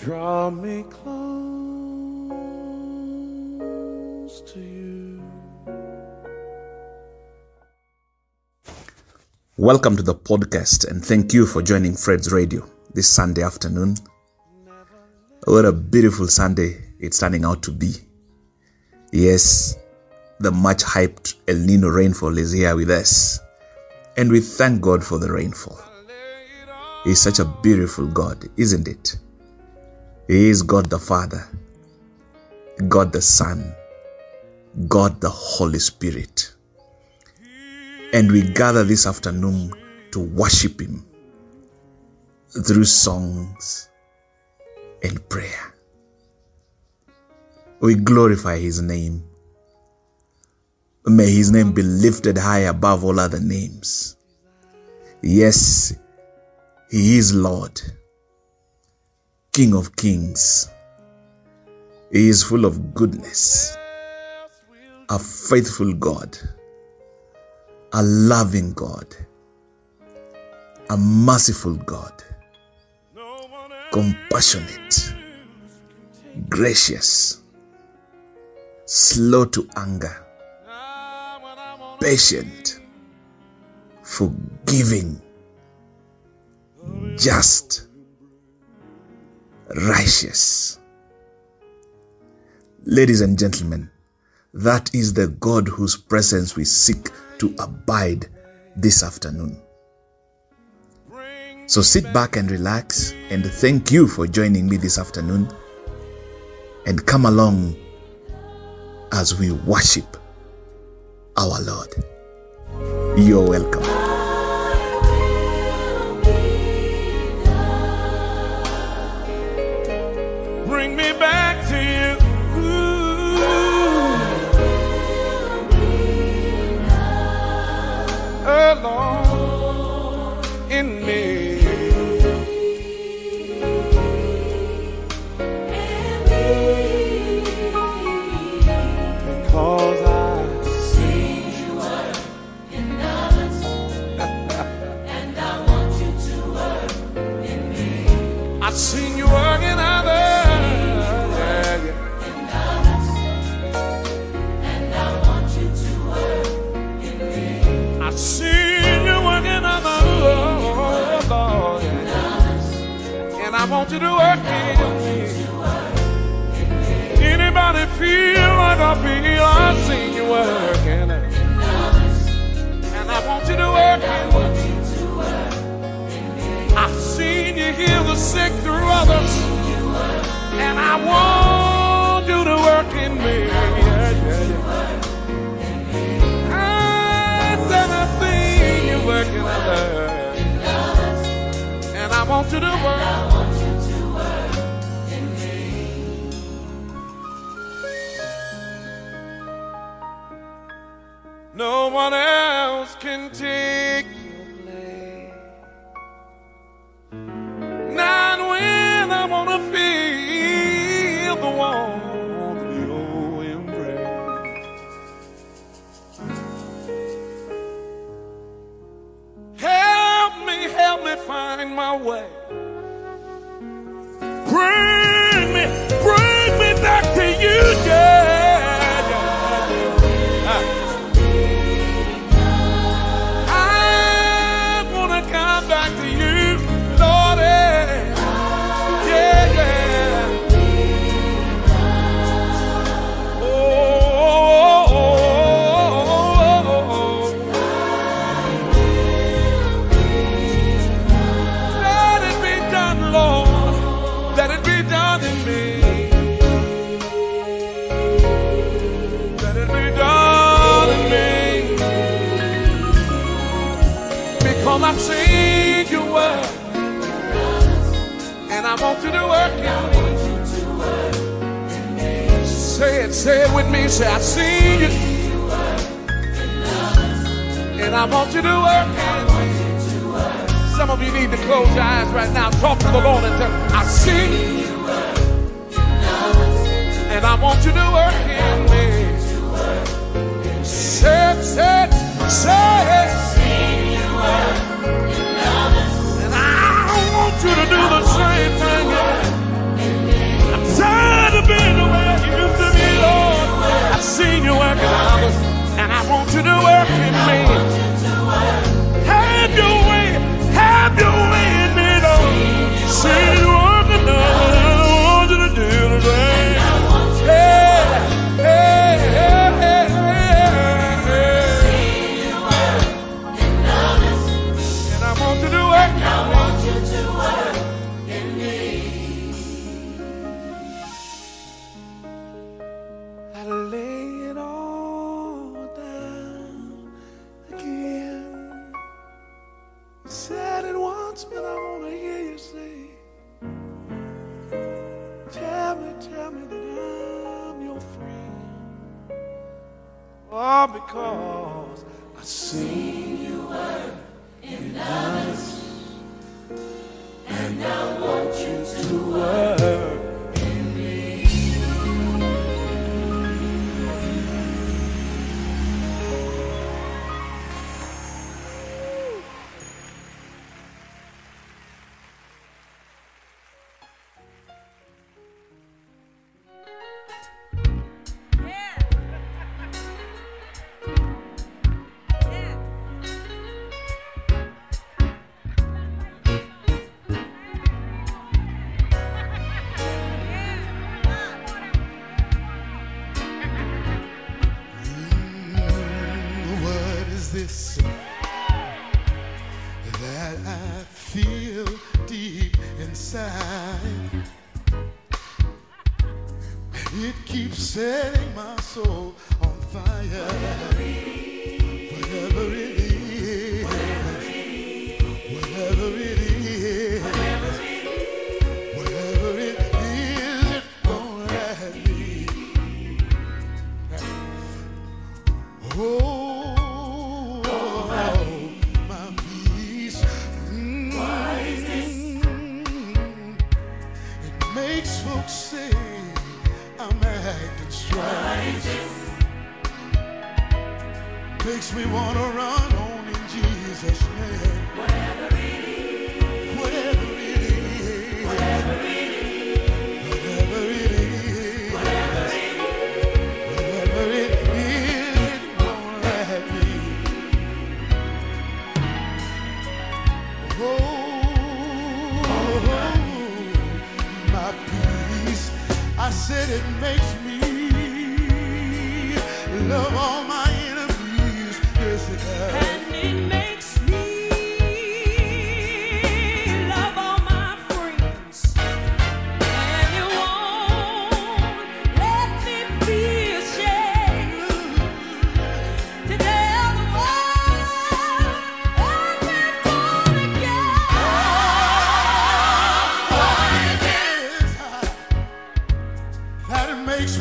Draw me close to you. Welcome to the podcast and thank you for joining Fred's Radio this Sunday afternoon. What a beautiful Sunday it's turning out to be. Yes, the much hyped El Nino rainfall is here with us, and we thank God for the rainfall. He's such a beautiful God, isn't it? He is God the Father, God the Son, God the Holy Spirit. And we gather this afternoon to worship Him through songs and prayer. We glorify His name. May His name be lifted high above all other names. Yes, He is Lord. King of kings. He is full of goodness, a faithful God, a loving God, a merciful God, compassionate, gracious, slow to anger, patient, forgiving, just righteous. Ladies and gentlemen, that is the God whose presence we seek to abide this afternoon. So sit back and relax, and thank you for joining me this afternoon. And come along as we worship our Lord. You're welcome. Want you to work in me. Anybody feel like I feel? I've seen you working. And I want you to work in me. I've seen you heal the sick through others. And I want you to work in me. Yeah, yeah, yeah. You working others. And I want you to work. No one else can take your place. Not when I wanna feel the warmth of your embrace. Help me, help me find my way. Bring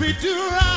it makes me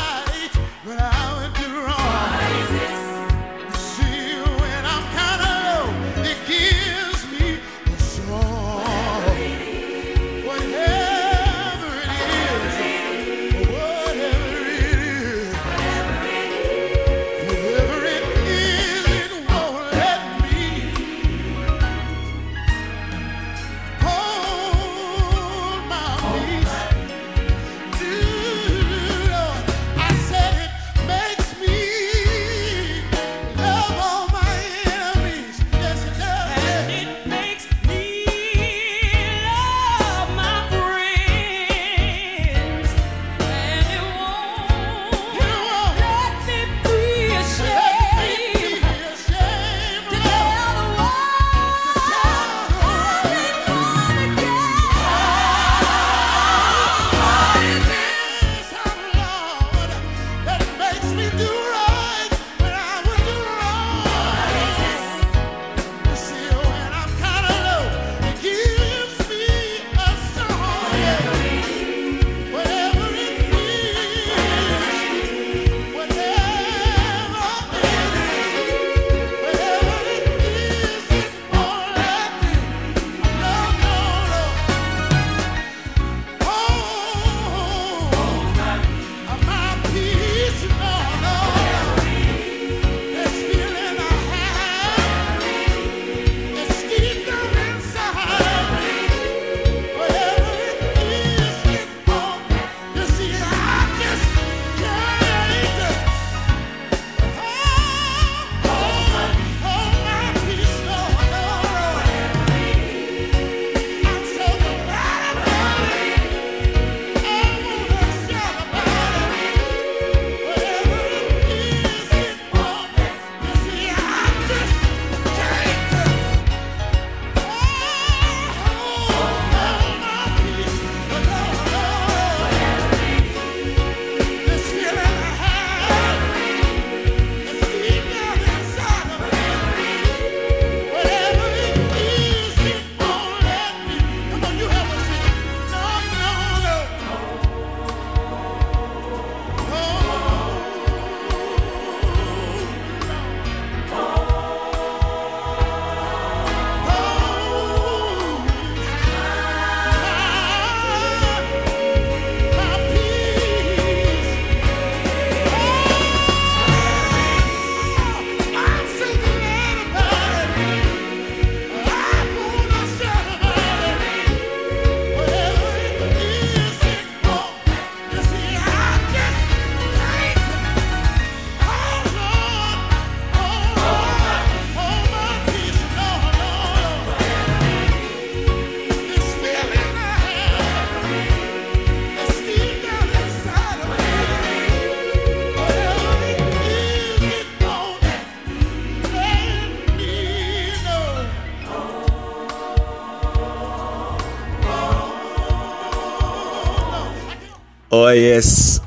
yes,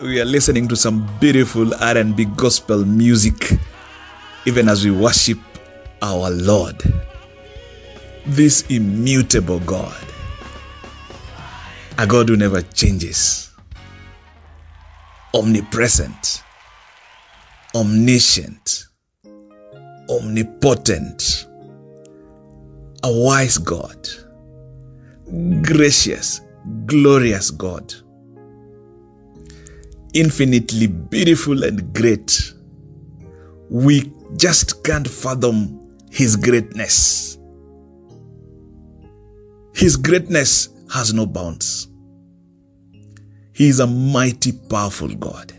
we are listening to some beautiful R&B gospel music even as we worship our Lord, this immutable God, a God who never changes, omnipresent, omniscient, omnipotent, a wise God, gracious, glorious God, infinitely beautiful and great. We just can't fathom His greatness. His greatness has no bounds. He is a mighty, powerful God.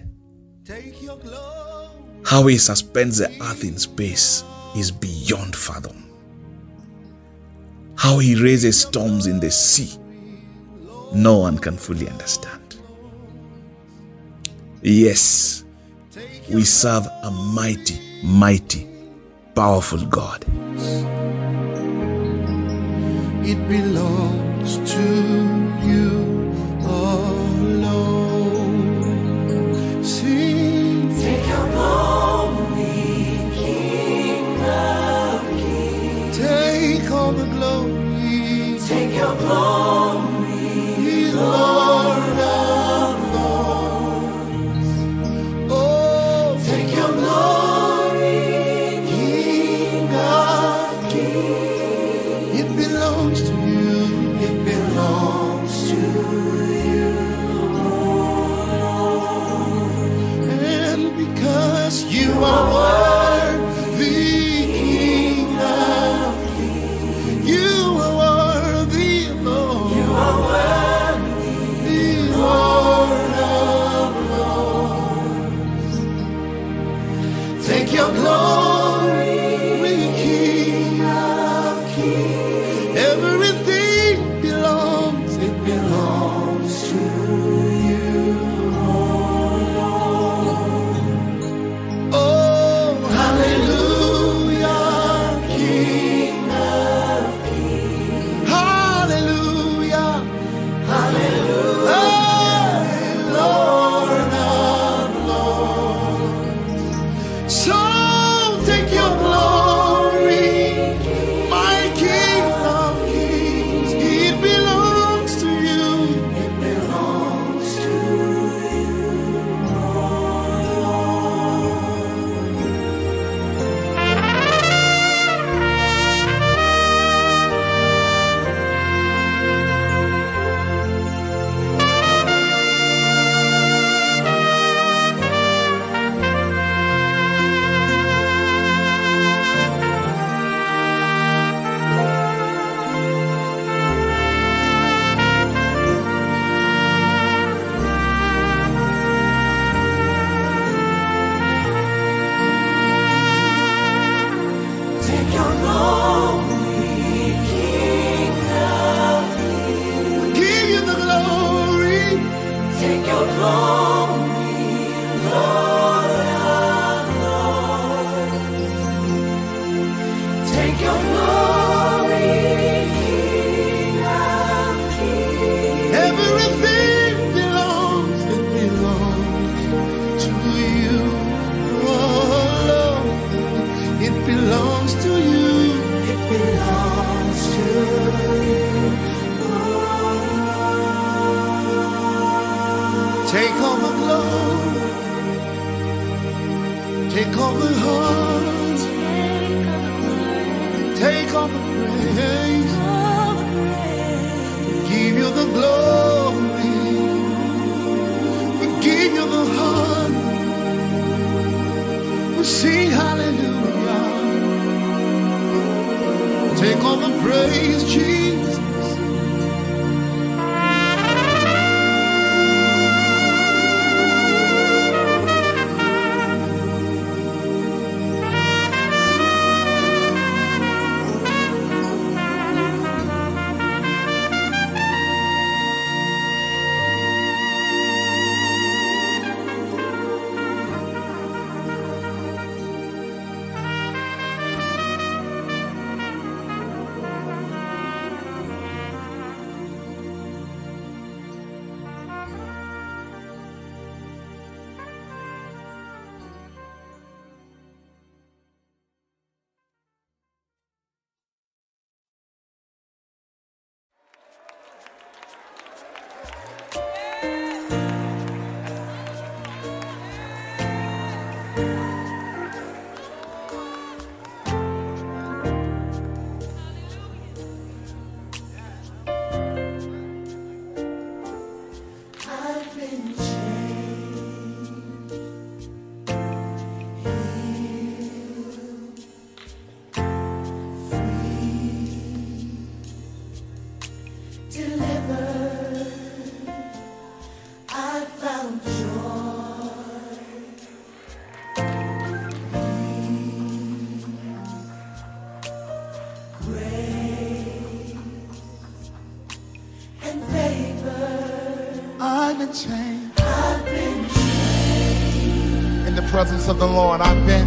Take your glory. How He suspends the earth in space is beyond fathom. How He raises storms in the sea, no one can fully understand. Yes, we serve a mighty, mighty, powerful God. It belongs to you alone. Sing. Take your glory, King of Kings. Take all the glory. Take your glory, because you are In the presence of the Lord, I've been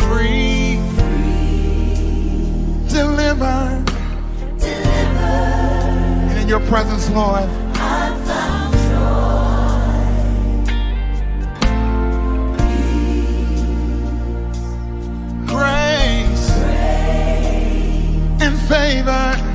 free, delivered. And in your presence, Lord, I've found joy. Grace, grace and favor.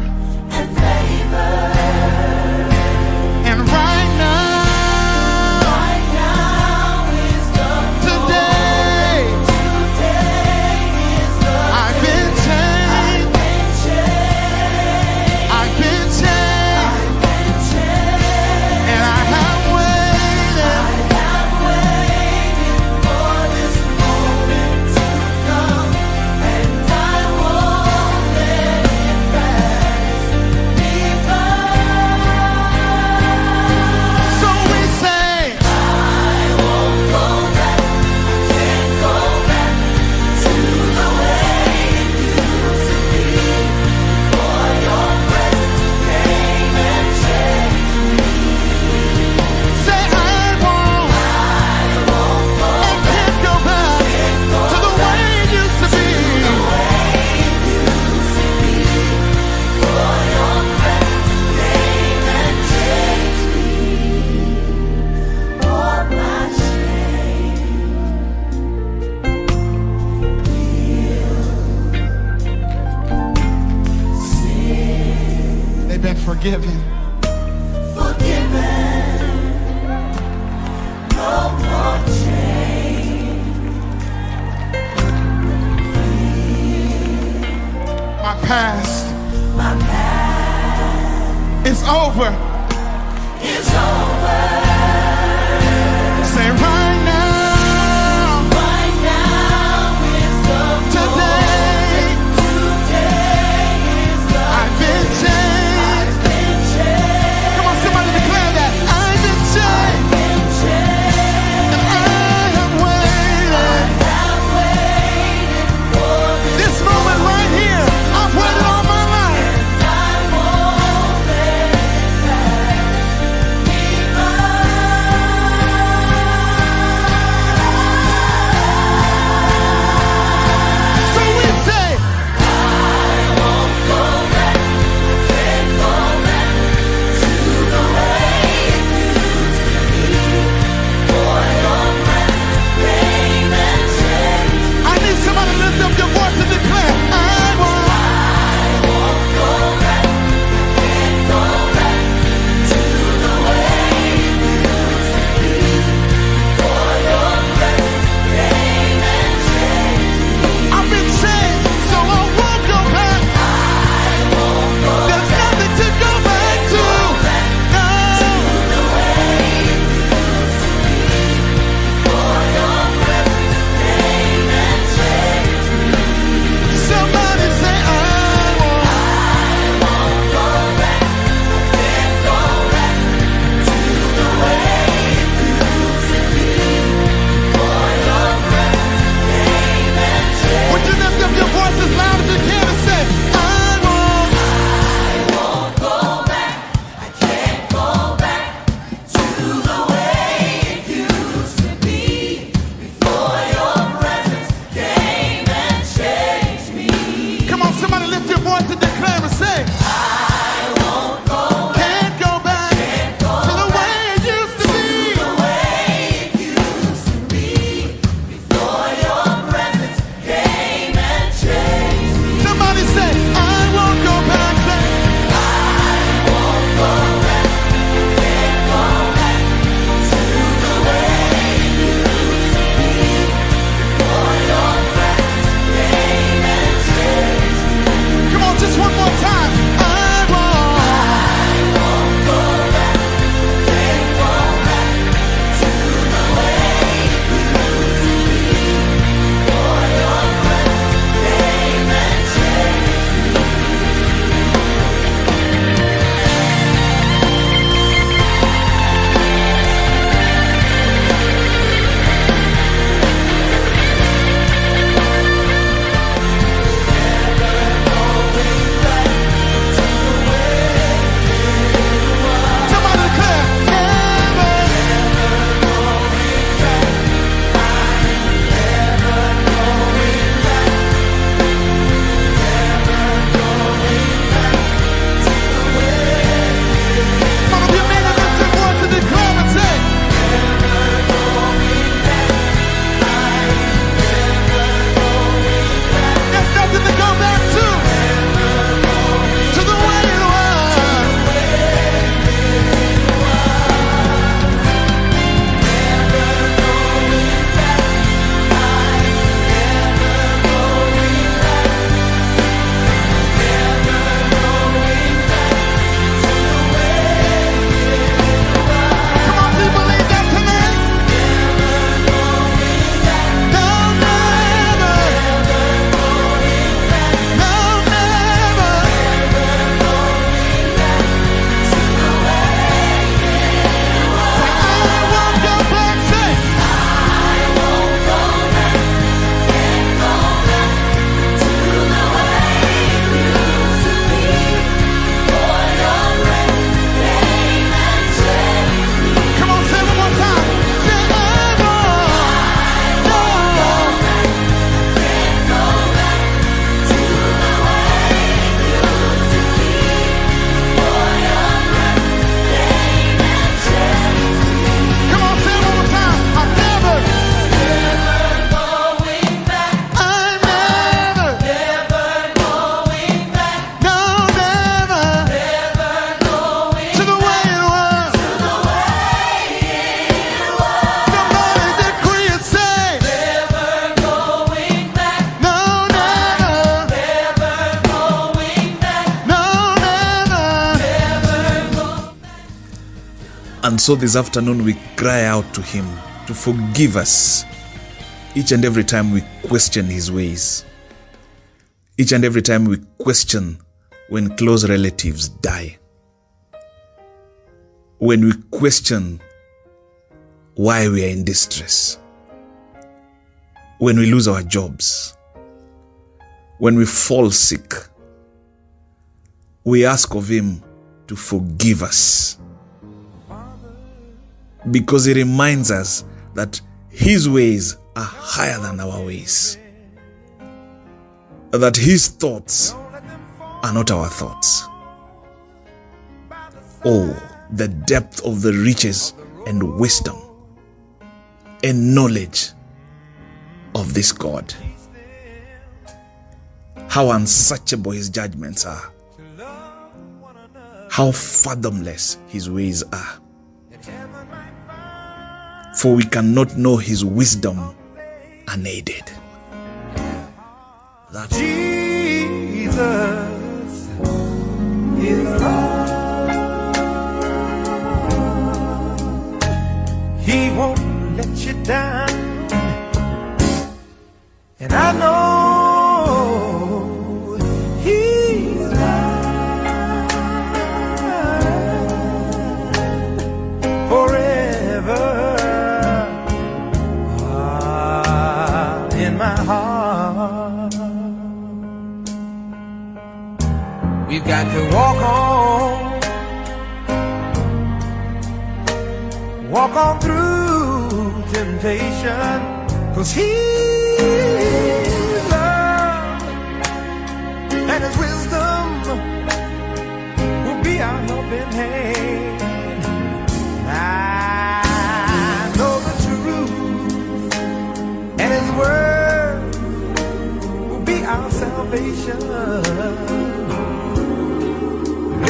And so this afternoon we cry out to Him to forgive us each and every time we question His ways. Each and every time we question when close relatives die. When we question why we are in distress. When we lose our jobs. When we fall sick. We ask of Him to forgive us because he reminds us that his ways are higher than our ways, that his thoughts are not our thoughts. Oh, the depth of the riches and wisdom and knowledge of this God. How unsearchable his judgments are, how fathomless his ways are for we cannot know his wisdom unaided. That Jesus is. He won't let you down. And I know got to walk on, walk on through temptation, cause He's love and His wisdom will be our helping hand. I know the truth and His word will be our salvation.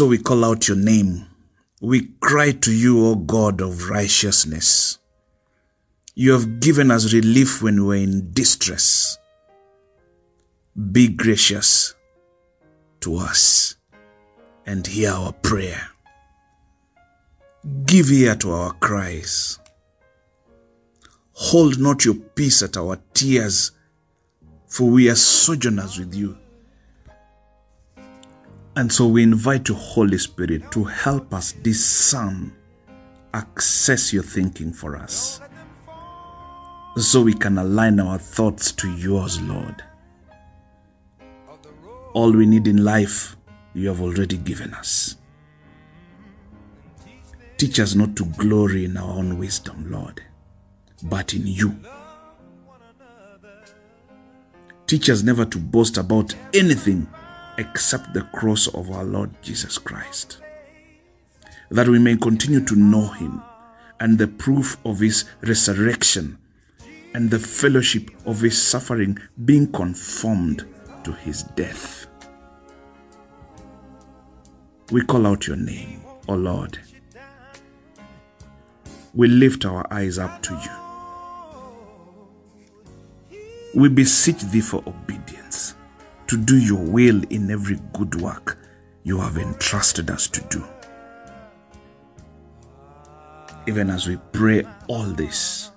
so we call out your name. We cry to you, O God of righteousness. You have given us relief when we were in distress. Be gracious to us and hear our prayer. Give ear to our cries. Hold not your peace at our tears, for we are sojourners with you. And so we invite you, Holy Spirit, to help us discern, access your thinking for us, so we can align our thoughts to yours, Lord. All we need in life, you have already given us. Teach us not to glory in our own wisdom, Lord, but in you. Teach us never to boast about anything except the cross of our Lord Jesus Christ, that we may continue to know him and the proof of his resurrection and the fellowship of his suffering being conformed to his death. We call out your name, O Lord. We lift our eyes up to you. We beseech thee for obedience to do your will in every good work you have entrusted us to do. Even as we pray all this,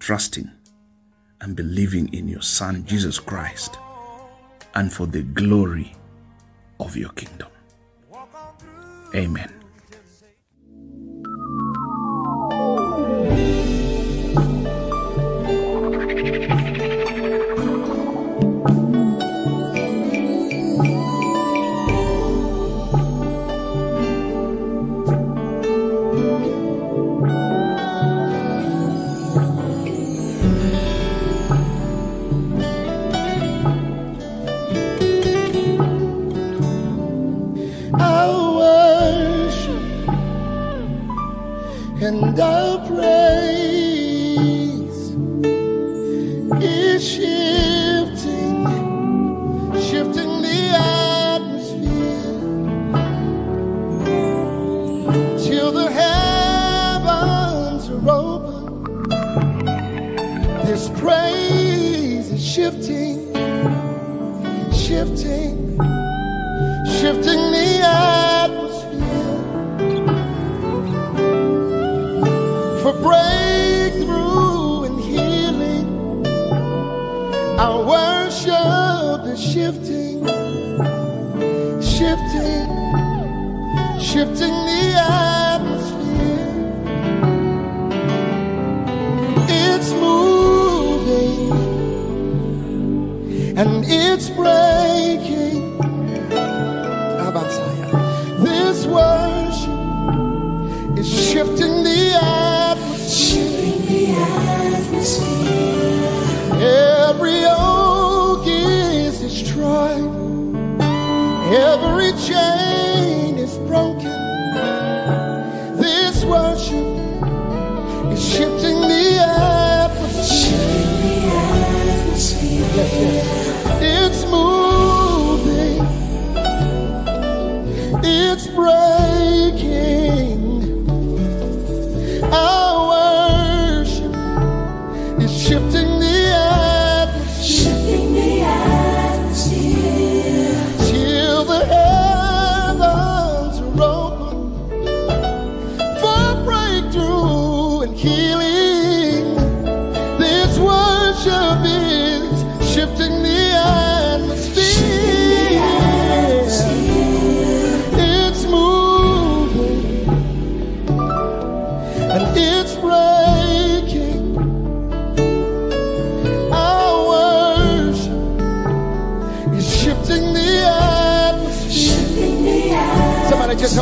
trusting and believing in your Son, Jesus Christ, and for the glory of your kingdom. Amen. Our Every chain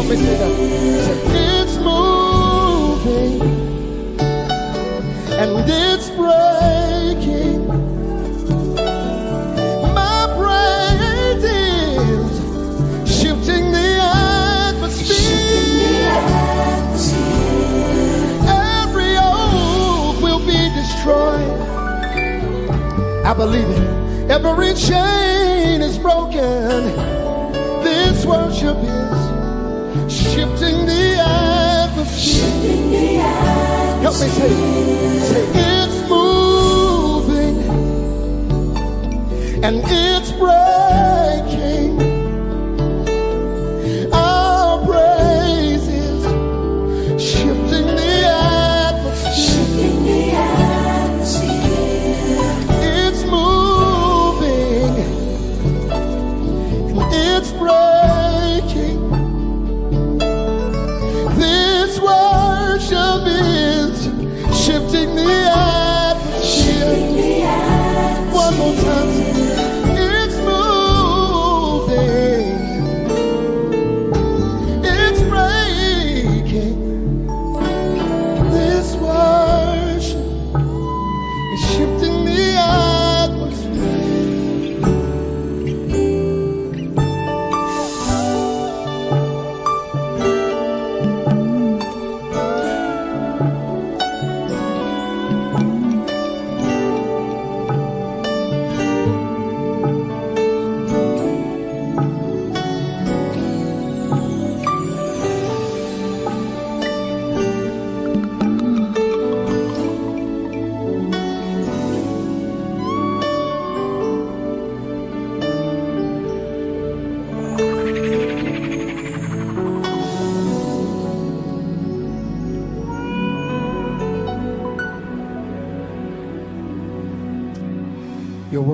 help me say that. It's moving and it's breaking. My praise is shifting the atmosphere. Every oak will be destroyed. I believe it. Every chain is broken. This worship is shifting the atmosphere. Help me say, say it's moving and it's breaking.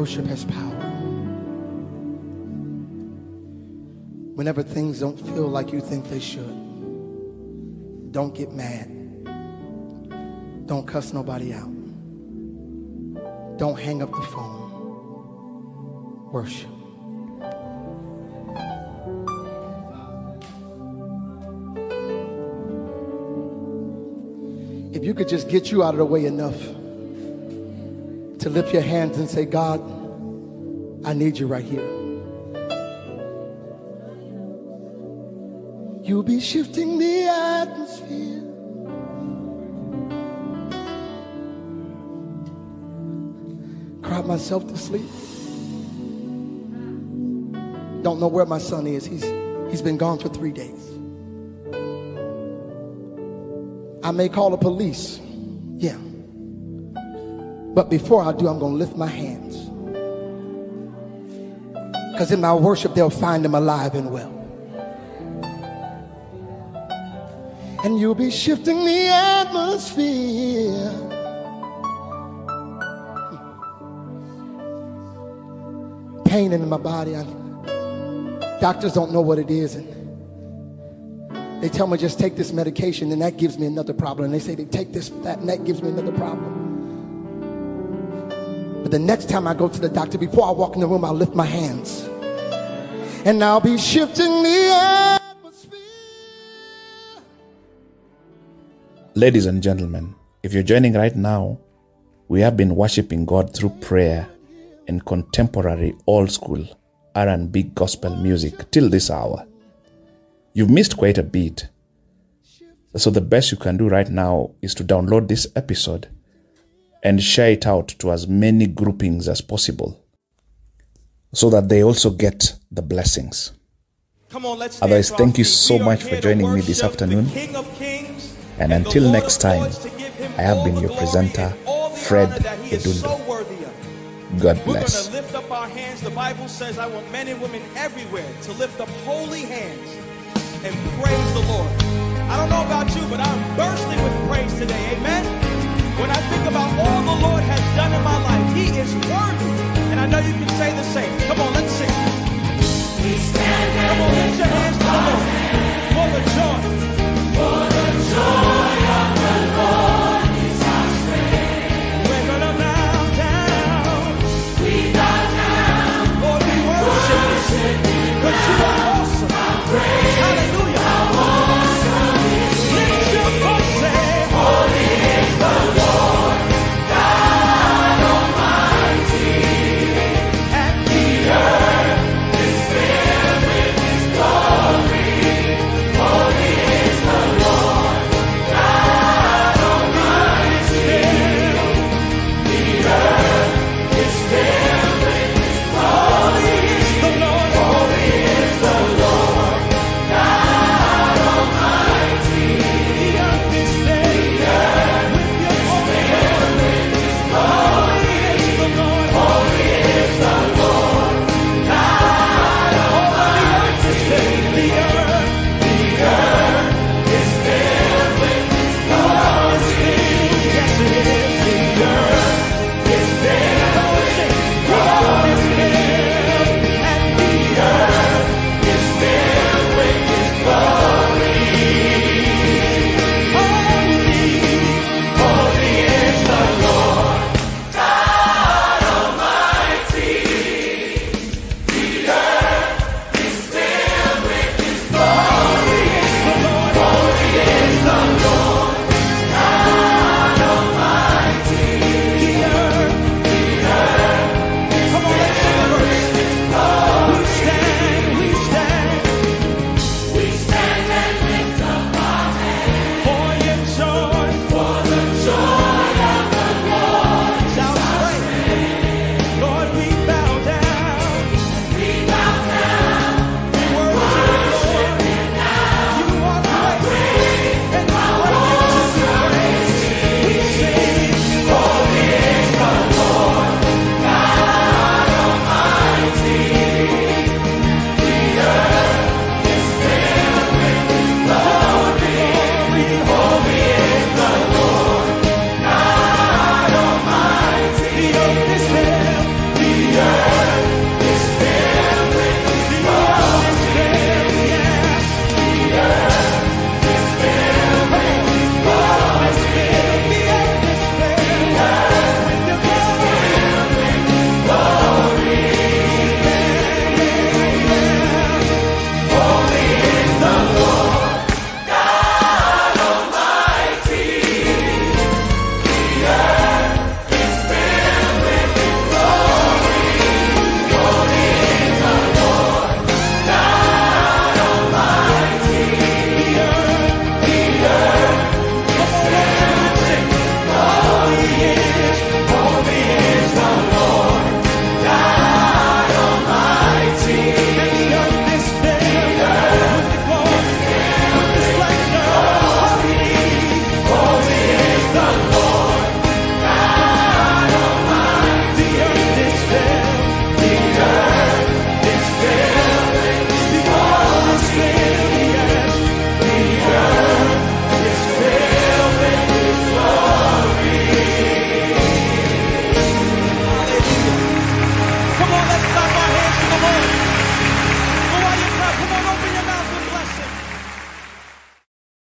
Worship has power. Whenever things don't feel like you think they should, don't get mad. Don't cuss nobody out. Don't hang up the phone. Worship. If you could just get you out of the way enough to lift your hands and say, God, I need you right here. You'll be shifting the atmosphere. Cried myself to sleep. Don't know where my son is. He's he's been gone for three days. I may call the police. Yeah. But before I do, I'm going to lift my hands. Because in my worship, they'll find him alive and well. And you'll be shifting the atmosphere. Pain in my body. I, doctors don't know what it is. And they tell me just take this medication, and that gives me another problem. And they say they take this, that, and that gives me another problem. But the next time I go to the doctor, before I walk in the room, I'll lift my hands. And I'll be shifting the atmosphere. Ladies and gentlemen, if you're joining right now, we have been worshiping God through prayer and contemporary old school R&B gospel music till this hour. You've missed quite a bit. So the best you can do right now is to download this episode and share it out to as many groupings as possible so that they also get the blessings. Come on, let's Otherwise, stand to our thank you so much for joining me this afternoon. King Kings And the until next time, Lords, to give him I have been your presenter, and Fred honor that he is Edundu. so worthy of. God We're going to lift up our hands. The Bible says, I want men and women everywhere to lift up holy hands and praise the Lord. I don't know about you, but I'm bursting with praise today. Amen. When I think about all the Lord has done in my life, He is worthy. And I know you can say the same. Come on, let's sing. We stand Come on, lift your hands to the For the joy. For the joy of the Lord is our strength. We're gonna bow down. We bow down. Lord, we worship, you. Cause you are awesome. Hallelujah.